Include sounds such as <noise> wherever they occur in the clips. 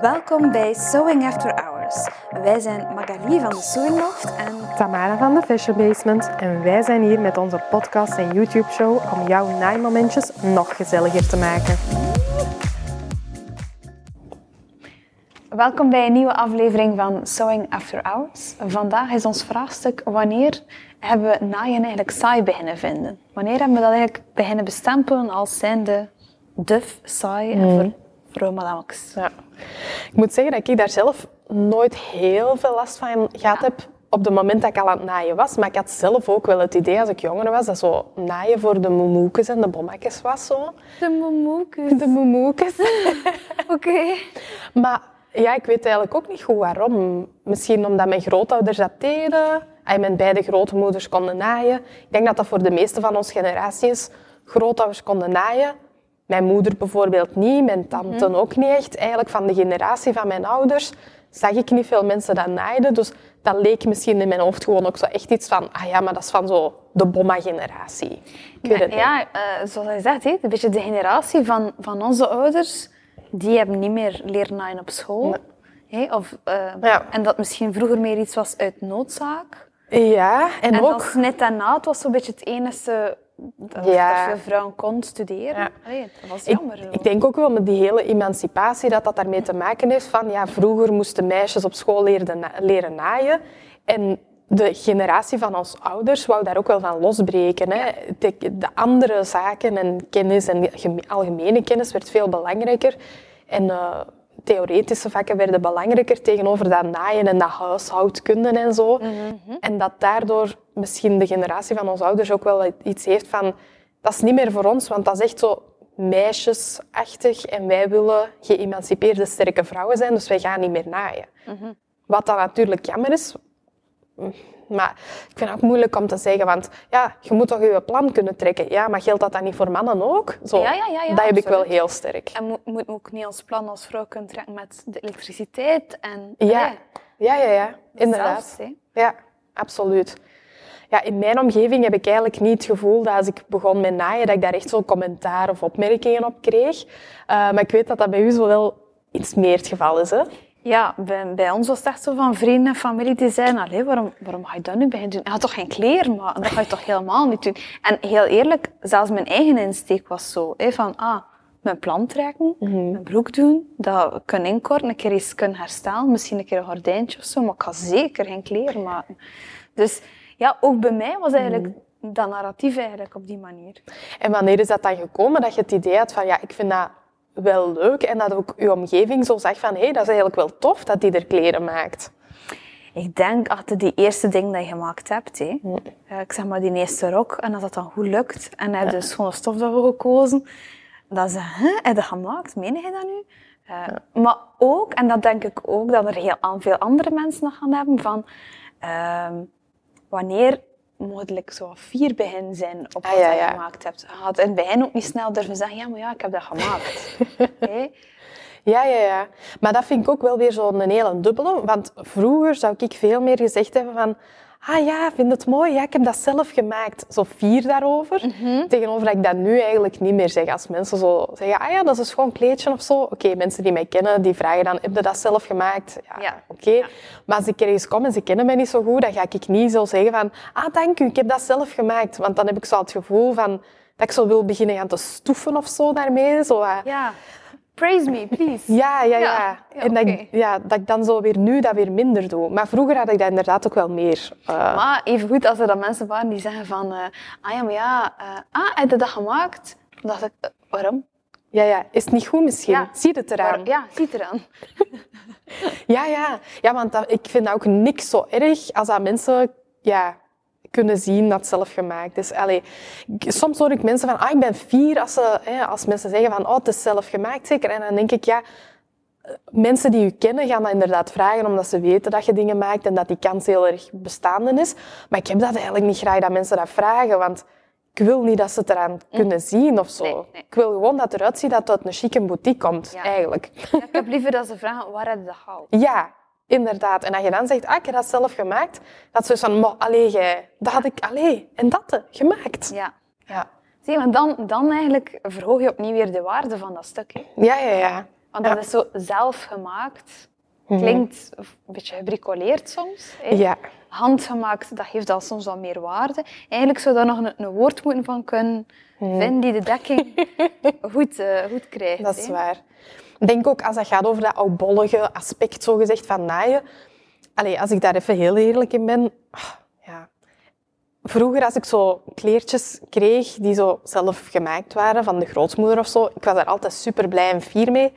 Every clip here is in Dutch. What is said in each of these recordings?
Welkom bij Sewing After Hours. Wij zijn Magali van de Sewing Loft en Tamara van de Fashion Basement en wij zijn hier met onze podcast en YouTube-show om jouw naaimomentjes nog gezelliger te maken. welkom bij een nieuwe aflevering van Sewing After Hours. Vandaag is ons vraagstuk wanneer hebben we naaien eigenlijk saai beginnen vinden? Wanneer hebben we dat eigenlijk beginnen bestempelen als zijnde duf, saai en vrouwmadameks? Ja. Ik moet zeggen dat ik daar zelf nooit heel veel last van gehad heb op het moment dat ik al aan het naaien was. Maar ik had zelf ook wel het idee als ik jonger was dat zo naaien voor de moemoekes en de bommakjes was zo. De moemoekes. De moemoekes. <laughs> Oké. Maar ja, ik weet eigenlijk ook niet goed waarom. Misschien omdat mijn grootouders dat deden. En mijn beide grootmoeders konden naaien. Ik denk dat dat voor de meeste van onze generatie is. Grootouders konden naaien. Mijn moeder bijvoorbeeld niet, mijn tante Mhm. ook niet echt. Eigenlijk van de generatie van mijn ouders zag ik niet veel mensen dat naaiden. Dus dat leek misschien in mijn hoofd gewoon ook zo echt iets van... Ah ja, maar dat is van zo de bomma-generatie. Ik weet het niet. Ja, eh, zoals hij zegt, een beetje de generatie van, van onze ouders, die hebben niet meer leren naaien op school. Hè, of, eh, Ja. En dat misschien vroeger meer iets was uit noodzaak. Ja, en, En ook... net daarna, het was zo'n beetje het enige dat, Ja. dat veel vrouwen kon studeren. Ja. Allee, dat was jammer. ik denk ook wel met die hele emancipatie dat dat daarmee te maken heeft van ja, vroeger moesten meisjes op school leren, leren naaien en de generatie van ons ouders wou daar ook wel van losbreken. Hè. De, de andere zaken en kennis en geme- algemene kennis werd veel belangrijker en eh, theoretische vakken werden belangrijker tegenover dat naaien en dat huishoudkunde en zo. En dat daardoor misschien de generatie van onze ouders ook wel iets heeft van dat is niet meer voor ons, want dat is echt zo meisjesachtig en wij willen geëmancipeerde sterke vrouwen zijn, dus wij gaan niet meer naaien. Wat dan natuurlijk jammer is, maar ik vind het ook moeilijk om te zeggen, want ja, je moet toch je plan kunnen trekken. Ja, maar geldt dat dan niet voor mannen ook? Zo, Ja, ja, ja, ja, dat heb ik wel heel sterk. En moet, moet ook niet ons plan als vrouw kunnen trekken met de elektriciteit. En, Ja, ja, ja, ja inderdaad. zelfs. Ja, absoluut. Ja, in mijn omgeving heb ik eigenlijk niet het gevoel dat als ik begon met naaien, dat ik daar echt zo'n commentaar of opmerkingen op kreeg. Eh, maar ik weet dat dat bij u zo wel iets meer het geval is. Hè? Ja, bij, bij ons was het echt zo van vrienden en familie die zeiden, Allee, waarom, waarom ga je dat nu beginnen doen? Je had toch geen kleren, maar dat ga je toch helemaal niet doen? En heel eerlijk, zelfs mijn eigen insteek was zo, hè, van ah, mijn plan trekken, mijn broek doen, dat kunnen inkorten, een keer eens kunnen herstellen, misschien een keer een gordijntje of zo, maar ik ga zeker geen kleren maken. Dus ja, ook bij mij was eigenlijk dat narratief eigenlijk op die manier. En wanneer is dat dan gekomen dat je het idee had van, ja, ik vind dat wel leuk en dat ook je omgeving zo zegt van, hé, hey, dat is eigenlijk wel tof dat die er kleren maakt. Ik denk achter die eerste ding dat je gemaakt hebt, hè. Eh, ik zeg maar die eerste rok, en als dat dan goed lukt, en heb je dus gewoon een stof daarvoor gekozen, dan zeg je, hè, heb je dat gemaakt? Meen je dat nu? Eh, Maar ook, en dat denk ik ook, dat er heel veel andere mensen nog gaan hebben, van ehm, wanneer mogelijk zo vier begin zijn op wat Ah, ja, je gemaakt hebt. Had in het begin ook niet snel durven zeggen, ja, maar ja, ik heb dat gemaakt. <laughs> Ja, ja, ja. Maar dat vind ik ook wel weer zo'n hele dubbele. Want vroeger zou ik veel meer gezegd hebben van... Ah ja, vind het mooi? Ja, ik heb dat zelf gemaakt. Zo fier daarover. Tegenover dat ik dat nu eigenlijk niet meer zeg. Als mensen zo zeggen, ah ja, dat is een schoon kleedje of zo. Oké, mensen die mij kennen, die vragen dan, heb je dat zelf gemaakt? Ja, Ja. oké. Maar als ik ergens kom en ze kennen mij niet zo goed, dan ga ik niet zo zeggen van... Ah, dank u, ik heb dat zelf gemaakt. Want dan heb ik zo het gevoel van... Dat ik zo wil beginnen gaan te stoeven of zo daarmee. Zo, wat- Ja. Praise me, please. ja, ja, ja. Ja, ja, en dat, ik, ja, dat ik dan zo weer nu dat weer minder doe. Maar vroeger had ik dat inderdaad ook wel meer. eh, Maar even goed als er dan mensen waren die zeggen van... eh, ah ja, maar ja... eh, ah, heb je dat gemaakt? Dan dacht ik, waarom? ja, ja. Is het niet goed misschien? Ja. Zie je het eraan? Ja, ziet eraan. <laughs> Ja, ja. ja want dat, ik vind dat ook niks zo erg als dat mensen ja, kunnen zien dat het zelf gemaakt is. Allee, soms hoor ik mensen van, ah, ik ben fier als, ze, hè, als mensen zeggen van, oh, het is zelf gemaakt zeker. En dan denk ik, ja, eh, mensen die u kennen gaan dat inderdaad vragen omdat ze weten dat je dingen maakt en dat die kans heel erg bestaande is. Maar ik heb dat eigenlijk niet graag dat mensen dat vragen, want ik wil niet dat ze het eraan kunnen zien of zo. Nee, nee. Ik wil gewoon dat het eruit ziet dat het uit een chique boutique komt, Ja. eigenlijk. Ja, ik heb liever dat ze vragen, waar heb je dat gehaald? <laughs> Ja, inderdaad. En als je dan zegt, ah, ik heb dat zelf gemaakt, dat is zo van, maar allee, jij, dat had ik, allee, en dat eh, gemaakt. Ja. Ja. Zie, maar dan, dan eigenlijk verhoog je opnieuw weer de waarde van dat stuk. Hè. Ja, ja, ja. Want dat is zo zelfgemaakt. Klinkt een beetje gebricoleerd soms. Hè. Ja. Handgemaakt, dat geeft al soms wat meer waarde. Eigenlijk zou daar nog een, een woord moeten van kunnen vinden die de dekking <laughs> goed, eh, goed krijgt. Dat is hè. waar. Ik denk ook als het gaat over dat oudbollige aspect zo gezegd van naaien. Allee, als ik daar even heel eerlijk in ben. ah, Ja. Vroeger als ik zo kleertjes kreeg die zo zelf gemaakt waren van de grootmoeder of zo, ik was daar altijd super blij en fier mee.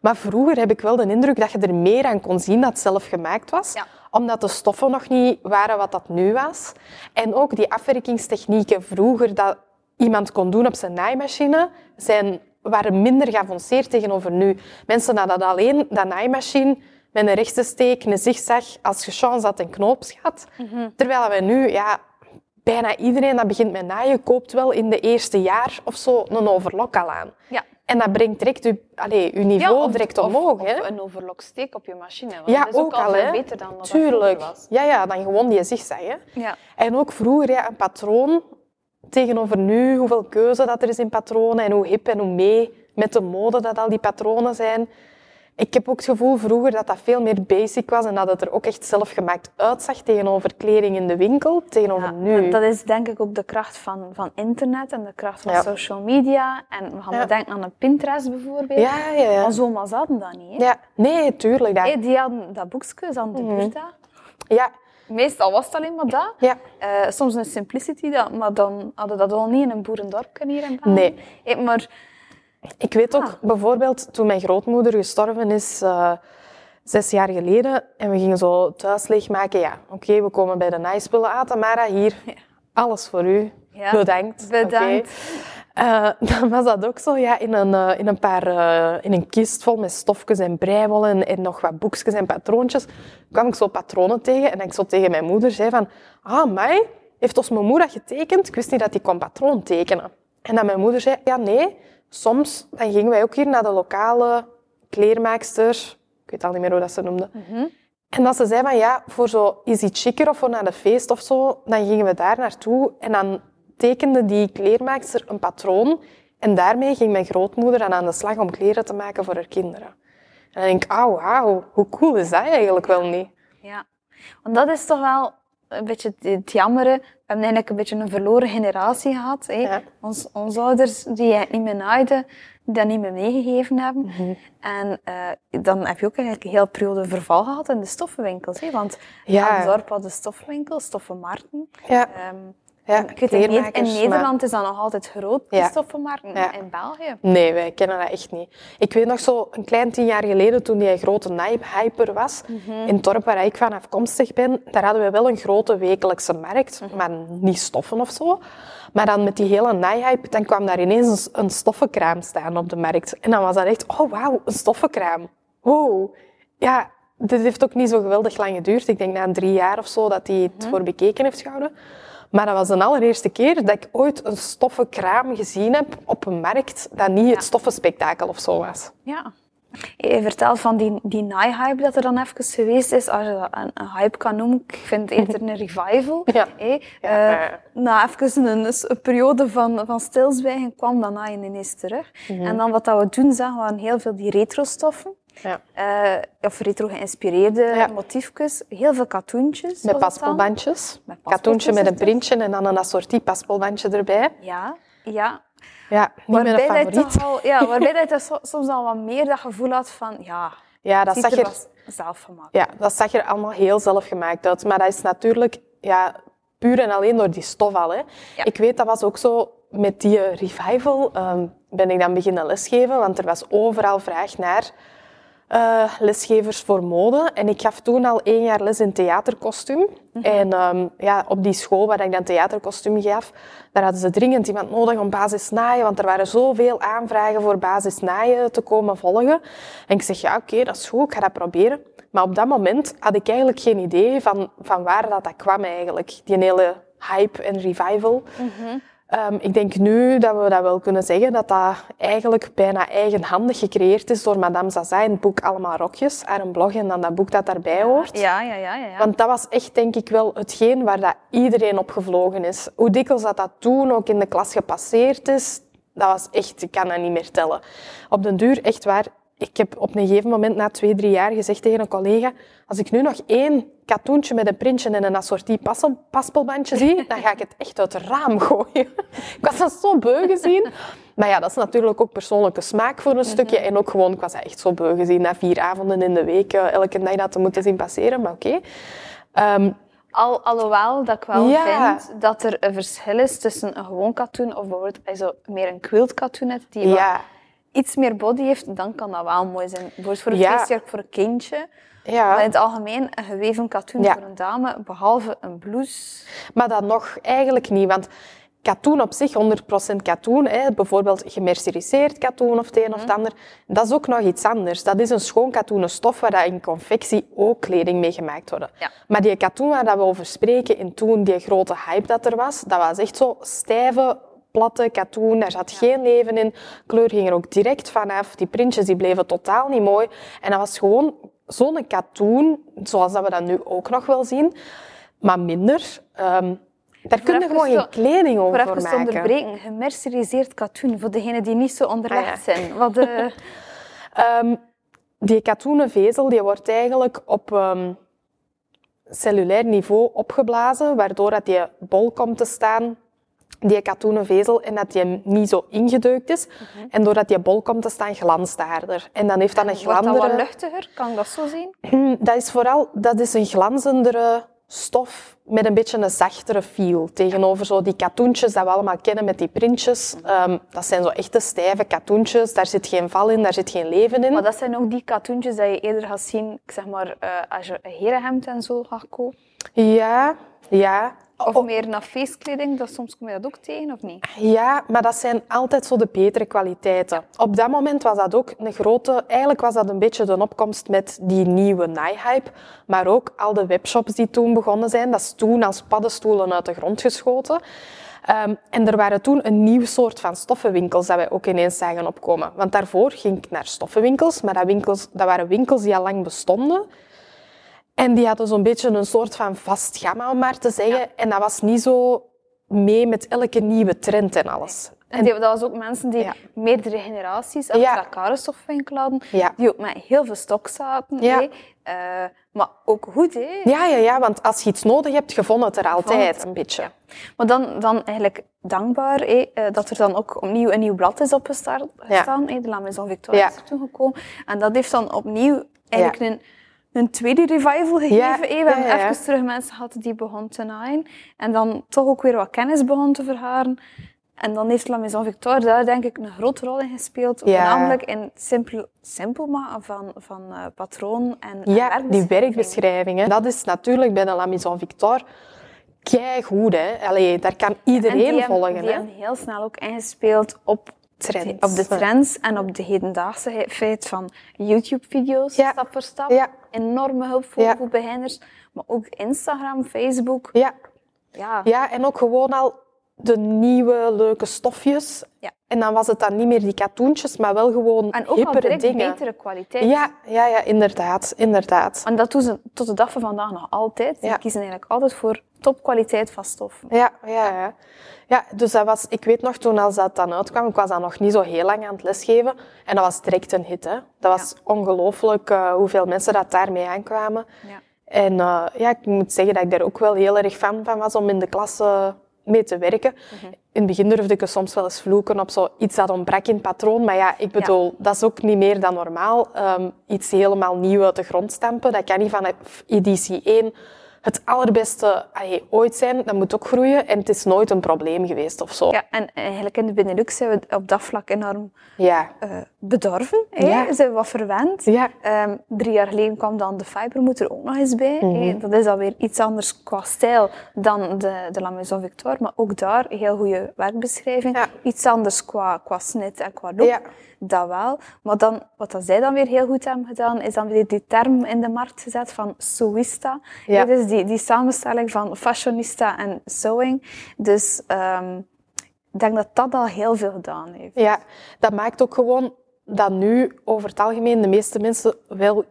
Maar vroeger heb ik wel de indruk dat je er meer aan kon zien dat het zelf gemaakt was. Ja. Omdat de stoffen nog niet waren wat dat nu was. En ook die afwerkingstechnieken vroeger dat iemand kon doen op zijn naaimachine, zijn, waren minder geavanceerd tegenover nu. Mensen hadden alleen dat naaimachine met een rechte steek, een zigzag, als je chance had, een knoopsgat. Terwijl wij nu, ja, bijna iedereen dat begint met naaien, koopt wel in de eerste jaar of zo een overlock al aan. Ja. En dat brengt direct je, allee, je niveau of- direct of- omhoog. Of, hè? een overloksteek op je machine. Want Ja, dat is ook, ook al veel beter dan dat Tuurlijk. was. Ja, ja, dan gewoon die zigzag. Hè? Ja. En ook vroeger, ja, een patroon tegenover nu, hoeveel keuze dat er is in patronen en hoe hip en hoe mee met de mode dat al die patronen zijn. Ik heb ook het gevoel vroeger dat dat veel meer basic was en dat het er ook echt zelfgemaakt uitzag tegenover kleding in de winkel, tegenover Ja, nu. Dat is denk ik ook de kracht van, van internet en de kracht van Ja. social media. En we gaan Ja. maar denken aan een Pinterest bijvoorbeeld. Ja, ja, ja. Onze oma's hadden dat niet. Hè? ja. Nee, tuurlijk. Dat. Die hadden dat boekje aan de buurta. Ja, Meestal was het alleen maar dat. ja. Eh, soms een simplicity, dat, maar dan hadden dat al niet in een boerendorp hier in België. Nee. Hé, maar Ik weet ook Ah. bijvoorbeeld toen mijn grootmoeder gestorven is, eh, zes jaar geleden, en we gingen zo thuis leegmaken. Ja, oké, we komen bij de naaispullen. Ah, Tamara, hier, alles voor u. Ja, Bedankt. bedankt. Eh, <laughs> dan was dat ook zo, ja, in een, eh, in een paar, eh, in een kist vol met stofjes en breiwol en, en nog wat boekjes en patroontjes, kwam ik zo patronen tegen en ik zo tegen mijn moeder zei van, ah, mij heeft ons mijn moeder getekend? Ik wist niet dat die kon patroon tekenen. En dan mijn moeder zei, ja, nee, soms dan gingen wij ook hier naar de lokale kleermaakster, ik weet al niet meer hoe dat ze noemde, en dat ze zei van ja, voor zo iets chiquer of voor naar een feest of zo, dan gingen we daar naartoe en dan tekende die kleermaakster een patroon en daarmee ging mijn grootmoeder dan aan de slag om kleren te maken voor haar kinderen. En dan denk ik, oh wauw, hoe cool is dat eigenlijk wel niet? Ja, want dat is toch wel een beetje het, het jammere. We hebben eigenlijk een beetje een verloren generatie gehad. Hè? Ja. Ons, onze ouders die eigenlijk niet meer naaiden, die dat niet meer meegegeven hebben. Mhm. En eh, dan heb je ook eigenlijk een hele periode verval gehad in de stoffenwinkels. Hè? Want Ja. ja. dorp hadden stoffenwinkels, stoffenmarkten. Ja, Ehm, ja ik weet, in, in maar- Nederland is dat nog altijd groot, die Ja. Ja. In België. Nee, wij kennen dat echt niet. Ik weet nog zo een klein tien jaar geleden, toen die grote naai-hyper was, in het dorp waar ik van afkomstig ben, daar hadden we wel een grote wekelijkse markt, maar niet stoffen of zo. Maar dan met die hele naai-hype, dan kwam daar ineens een, een stoffenkraam staan op de markt. En dan was dat echt, oh wauw, een stoffenkraam. Wow. Ja, dit heeft ook niet zo geweldig lang geduurd. Ik denk na drie jaar of zo dat hij het voor bekeken heeft gehouden. Maar dat was de allereerste keer dat ik ooit een stoffen kraam gezien heb op een markt dat niet het stoffenspektakel of zo was. Ja. Je vertelt van die, die naai-hype dat er dan even geweest is. Als je dat een, een hype kan noemen, ik vind het eerder een revival. Ja. Ja, Eh, ja. Na even een, een periode van, van stilzwijgen kwam dat naaien ineens terug. Mhm. En dan wat dat we doen, zagen we heel veel die retro-stoffen. Ja. Eh, of retro-geïnspireerde Ja. motiefjes. Heel veel katoentjes. Met paspelbandjes. Met Katoentje met een printje en dan een assortie paspelbandje erbij. Ja, ja. Ja, <laughs> Waarbij, dat toch al, ja, waarbij dat soms al wat meer dat gevoel had van... Ja, Ja, dat zag er zelf gemaakt. Ja, dat zag er allemaal heel zelfgemaakt uit. Maar dat is natuurlijk ja, puur en alleen door die stof al. Hè. Ja. Ik weet, dat was ook zo met die revival. ehm, ben ik dan beginnen lesgeven, want er was overal vraag naar eh, lesgevers voor mode. En ik gaf toen al één jaar les in theaterkostuum. En ehm, ja, op die school waar ik dan theaterkostuum gaf, daar hadden ze dringend iemand nodig om basis naaien, want er waren zoveel aanvragen voor basis naaien te komen volgen. En ik zeg, ja, oké, dat is goed, ik ga dat proberen. Maar op dat moment had ik eigenlijk geen idee van, van waar dat, dat kwam eigenlijk, die hele hype en revival. Ehm, ik denk nu dat we dat wel kunnen zeggen, dat dat eigenlijk bijna eigenhandig gecreëerd is door Madame Zaza in het boek Allemaal Rokjes, haar een blog en dan dat boek dat daarbij hoort. Ja, ja, ja. ja, ja. Want dat was echt, denk ik, wel hetgeen waar dat iedereen op gevlogen is. Hoe dikwijls dat dat toen ook in de klas gepasseerd is, dat was echt, ik kan dat niet meer tellen. Op den duur, echt waar, ik heb op een gegeven moment na twee, drie jaar gezegd tegen een collega, als ik nu nog één katoentje met een printje en een assortie paspelbandje zie, <laughs> dan ga ik het echt uit het raam gooien. <laughs> ik was dat zo beu gezien. Maar ja, dat is natuurlijk ook persoonlijke smaak voor een stukje. En ook gewoon, ik was echt zo beu gezien na vier avonden in de week, eh, elke dag dat te moeten zien passeren, maar oké. Ehm, Al, alhoewel dat ik wel Ja. vind dat er een verschil is tussen een gewoon katoen of bijvoorbeeld zo meer een quilt katoen hebt die wat ja, iets meer body heeft, dan kan dat wel mooi zijn. Bijvoorbeeld voor een Ja. feestjurk voor een kindje. Maar in ja. het algemeen een geweven katoen Ja. voor een dame, behalve een blouse. Maar dat nog eigenlijk niet, want katoen op zich, 100% katoen, hè, bijvoorbeeld gemerceriseerd katoen of het een of het ander, dat is ook nog iets anders. Dat is een schoon katoenen stof waar dat in confectie ook kleding mee gemaakt wordt. Ja. Maar die katoen waar dat we over spreken, in toen die grote hype dat er was, dat was echt zo stijve, platte katoen. Daar zat geen leven in. Kleur ging er ook direct vanaf. Die printjes die bleven totaal niet mooi. En dat was gewoon zo'n katoen, zoals dat we dat nu ook nog wel zien, maar minder. Ehm, daar kun je even gewoon geen kleding Voor over even maken. onderbreken, gemerceriseerd katoen, voor degenen die niet zo onderlegd Ah, ja. zijn. Wat de... <laughs> Ehm, die katoenen vezel die wordt eigenlijk op ehm, cellulair niveau opgeblazen, waardoor dat die bol komt te staan, die katoenen vezel, en dat die niet zo ingedeukt is. En doordat die bol komt te staan, glanst dat harder. En dan heeft dat een Wordt dat glandere... wat luchtiger? Kan dat zo zien? Hmm, Dat is vooral dat is een glanzendere stof met een beetje een zachtere feel. Tegenover zo die katoentjes dat we allemaal kennen met die printjes. Ehm, dat zijn zo echte stijve katoentjes. Daar zit geen val in, daar zit geen leven in. Maar dat zijn ook die katoentjes dat je eerder gaat zien, ik zeg maar, eh, als je een herenhemd en zo gaat kopen. Ja, ja. Of Oh, meer naar feestkleding, dat soms kom je dat ook tegen, of niet? ja, maar dat zijn altijd zo de betere kwaliteiten. Op dat moment was dat ook een grote... Eigenlijk was dat een beetje de opkomst met die nieuwe naaihype. Maar ook al de webshops die toen begonnen zijn. Dat is toen als paddenstoelen uit de grond geschoten. Ehm, en er waren toen een nieuw soort van stoffenwinkels dat wij ook ineens zagen opkomen. Want daarvoor ging ik naar stoffenwinkels, maar dat, winkels, dat waren winkels die al lang bestonden. En die hadden zo'n beetje een soort van vast gamma, om maar te zeggen. En dat was niet zo mee met elke nieuwe trend en alles. En die, dat was ook mensen die Ja. meerdere generaties achter Ja. elkaar stofwinkel hadden, Ja. die ook met heel veel stok zaten. Ja. Eh, maar ook goed, hè? Ja, ja, ja, want als je iets nodig hebt, je vond het er altijd het. een beetje. Maar dan, dan eigenlijk dankbaar eh, dat er dan ook opnieuw een nieuw blad is opgestaan. De La Maison Victoire is er toen gekomen. En dat heeft dan opnieuw eigenlijk een, een tweede revival gegeven. Ja, hè. We hebben ja, even terug mensen gehad die begonnen te naaien. En dan toch ook weer wat kennis begonnen te verharen. En dan heeft La Maison Victoire daar denk ik een grote rol in gespeeld. Namelijk in simpel, simpel maken van, van eh, patroon en en Ja, die werkbeschrijving. werkbeschrijvingen. Dat is natuurlijk bij de La Maison Victoire goed, hè. Allee, daar kan iedereen en die volgen, Hebben, die hè. hebben heel snel ook ingespeeld op Trends. op de trends en op de hedendaagse feit van YouTube-video's, Ja. stap voor stap. Ja. Enorme hulp voor, Ja. voor beginners. Maar ook Instagram, Facebook. Ja. Ja. ja, en ook gewoon al de nieuwe leuke stofjes. Ja. En dan was het dan niet meer die katoentjes, maar wel gewoon En ook al hippere direct dingen. betere kwaliteit. Ja, ja, ja, inderdaad, inderdaad. En dat doen ze tot de dag van vandaag nog altijd. Ze Ja. kiezen eigenlijk altijd voor topkwaliteit van stof. Ja, ja, ja. Ja, dus dat was, ik weet nog toen als dat dan uitkwam, ik was dan nog niet zo heel lang aan het lesgeven. En dat was direct een hit. Hè. Dat was ongelooflijk eh, hoeveel mensen dat daarmee aankwamen. Ja. En eh, ja, ik moet zeggen dat ik daar ook wel heel erg fan van was om in de klas eh, mee te werken. In het begin durfde ik soms wel eens vloeken op zo iets dat ontbrak in het patroon. Maar ja, ik bedoel, dat is ook niet meer dan normaal. Ehm, iets helemaal nieuw uit de grond stampen, dat kan niet van editie 1 het allerbeste allee, ooit zijn. Dat moet ook groeien en het is nooit een probleem geweest of zo. Ja, en eigenlijk in de Benelux zijn we op dat vlak enorm Ja. eh, bedorven. Ja. Zijn we wat verwend. Ja. Ehm, drie jaar geleden kwam dan de Fibermoed er ook nog eens bij. Mhm. Dat is alweer iets anders qua stijl dan de, de La Maison Victoire. Maar ook daar heel goede werkbeschrijving. Ja. Iets anders qua, qua snit en qua look. Dat wel. Maar dan, wat dat zij dan weer heel goed hebben gedaan, is dan weer die term in de markt gezet van sewista. Ja. Is die, die samenstelling van fashionista en sewing. Dus... ehm, ik denk dat dat al heel veel gedaan heeft. Ja, dat maakt ook gewoon dat nu over het algemeen de meeste mensen wel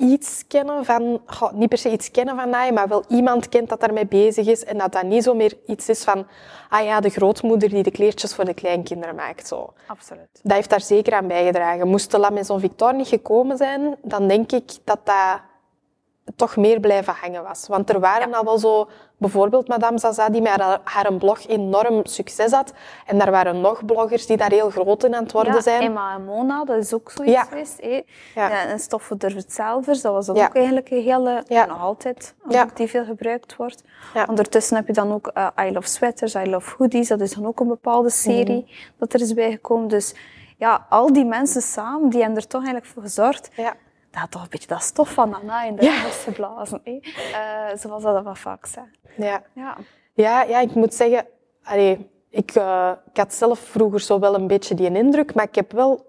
iets kennen van, goh, niet per se iets kennen van naaien, maar wel iemand kent dat daarmee bezig is en dat dat niet zo meer iets is van, ah ja, de grootmoeder die de kleertjes voor de kleinkinderen maakt. Zo. Absoluut. Dat heeft daar zeker aan bijgedragen. Moest de La Maison Victoire niet gekomen zijn, dan denk ik dat dat toch meer blijven hangen was. Want er waren al wel zo, bijvoorbeeld Madame Zaza, die met haar, haar een blog enorm succes had. En daar waren nog bloggers die daar heel groot in aan het worden ja, zijn. Emma en Mona, dat is ook zoiets Ja. geweest. hè. Ja. Ja. en Stoffen der Verzelvers, dat was dat Ja. ook eigenlijk een hele... Ja. Nog altijd, Ja. ook die veel gebruikt wordt. Ja. Ondertussen heb je dan ook eh, I Love Sweaters, I Love Hoodies. Dat is dan ook een bepaalde serie Mhm. dat er is bijgekomen. Dus ja, al die mensen samen, die hebben er toch eigenlijk voor gezorgd Dat toch een beetje dat stof van Anna in de ja. geblazen. hè. Eh, zoals dat wel vaak. Ja. Ja. Ja, ja, ik moet zeggen, allee, ik, eh, ik had zelf vroeger zo wel een beetje die indruk, maar ik heb wel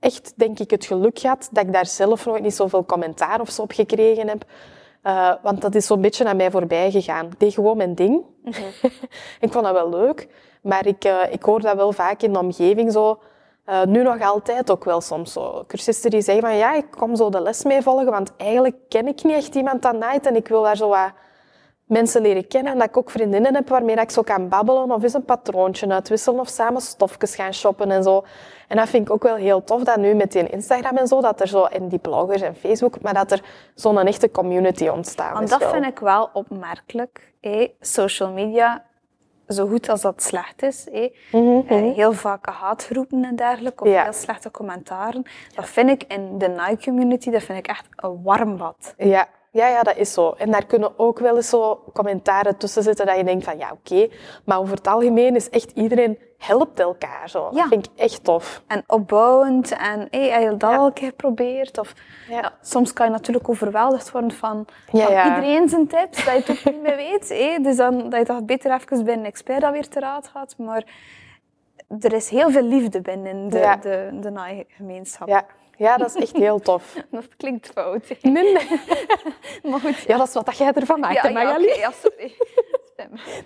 echt, denk ik, het geluk gehad dat ik daar zelf nooit niet zoveel commentaar of zo op gekregen heb. Eh, want dat is zo'n beetje aan mij voorbij gegaan. Ik deed gewoon mijn ding. <laughs> ik vond dat wel leuk, maar ik, ik hoor dat wel vaak in de omgeving zo. Eh, nu nog altijd ook wel soms zo. Cursisten die zeggen van ja, ik kom zo de les mee volgen, want eigenlijk ken ik niet echt iemand dat naait en ik wil daar zo wat mensen leren kennen. En dat ik ook vriendinnen heb waarmee ik zo kan babbelen of eens een patroontje uitwisselen of samen stofjes gaan shoppen en zo. En dat vind ik ook wel heel tof dat nu met die Instagram en zo, dat er zo, en die bloggers en Facebook, maar dat er zo'n echte community ontstaan Want dat wel. vind ik wel opmerkelijk. Social media, zo goed als dat slecht is. hè. Eh, heel vaak haatgroepen en dergelijke, of Mhm, Ja. heel slechte commentaren. Dat vind ik in de Nike-community, dat vind ik echt een warm bad. Ja, ja, ja, dat is zo. En daar kunnen ook wel eens zo commentaren tussen zitten dat je denkt van ja, oké. Maar over het algemeen is echt iedereen helpt elkaar zo. Ja. Dat vind ik echt tof. En opbouwend en hey, heb je dat Ja. al een keer geprobeerd? Of, Ja. ja, soms kan je natuurlijk overweldigd worden van, Ja, van iedereen zijn tips, dat je het ook niet meer weet. <laughs> hè. Dus dan, dat je toch beter even bij een expert dat weer te raad gaat. Maar er is heel veel liefde binnen de, Ja. de, de naai-gemeenschap. Ja. Ja, dat is echt heel tof. <laughs> Dat klinkt fout. Nee, nee. <laughs> Maar goed. Ja, dat is wat dat jij ervan maakt, ja, Magali? ja, sorry.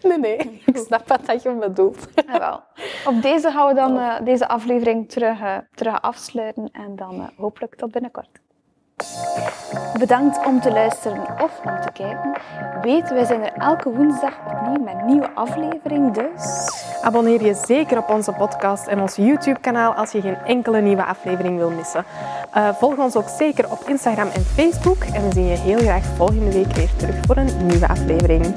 Nee, nee. Ik snap wat dat je bedoelt. Jawel. Op deze gaan we dan eh, deze aflevering terug, eh, terug afsluiten en dan eh, hopelijk tot binnenkort. Bedankt om te luisteren of om te kijken. Weet, wij zijn er elke woensdag opnieuw met een nieuwe aflevering, dus... Abonneer je zeker op onze podcast en ons YouTube-kanaal als je geen enkele nieuwe aflevering wil missen. Eh, volg ons ook zeker op Instagram en Facebook. En we zien je heel graag volgende week weer terug voor een nieuwe aflevering.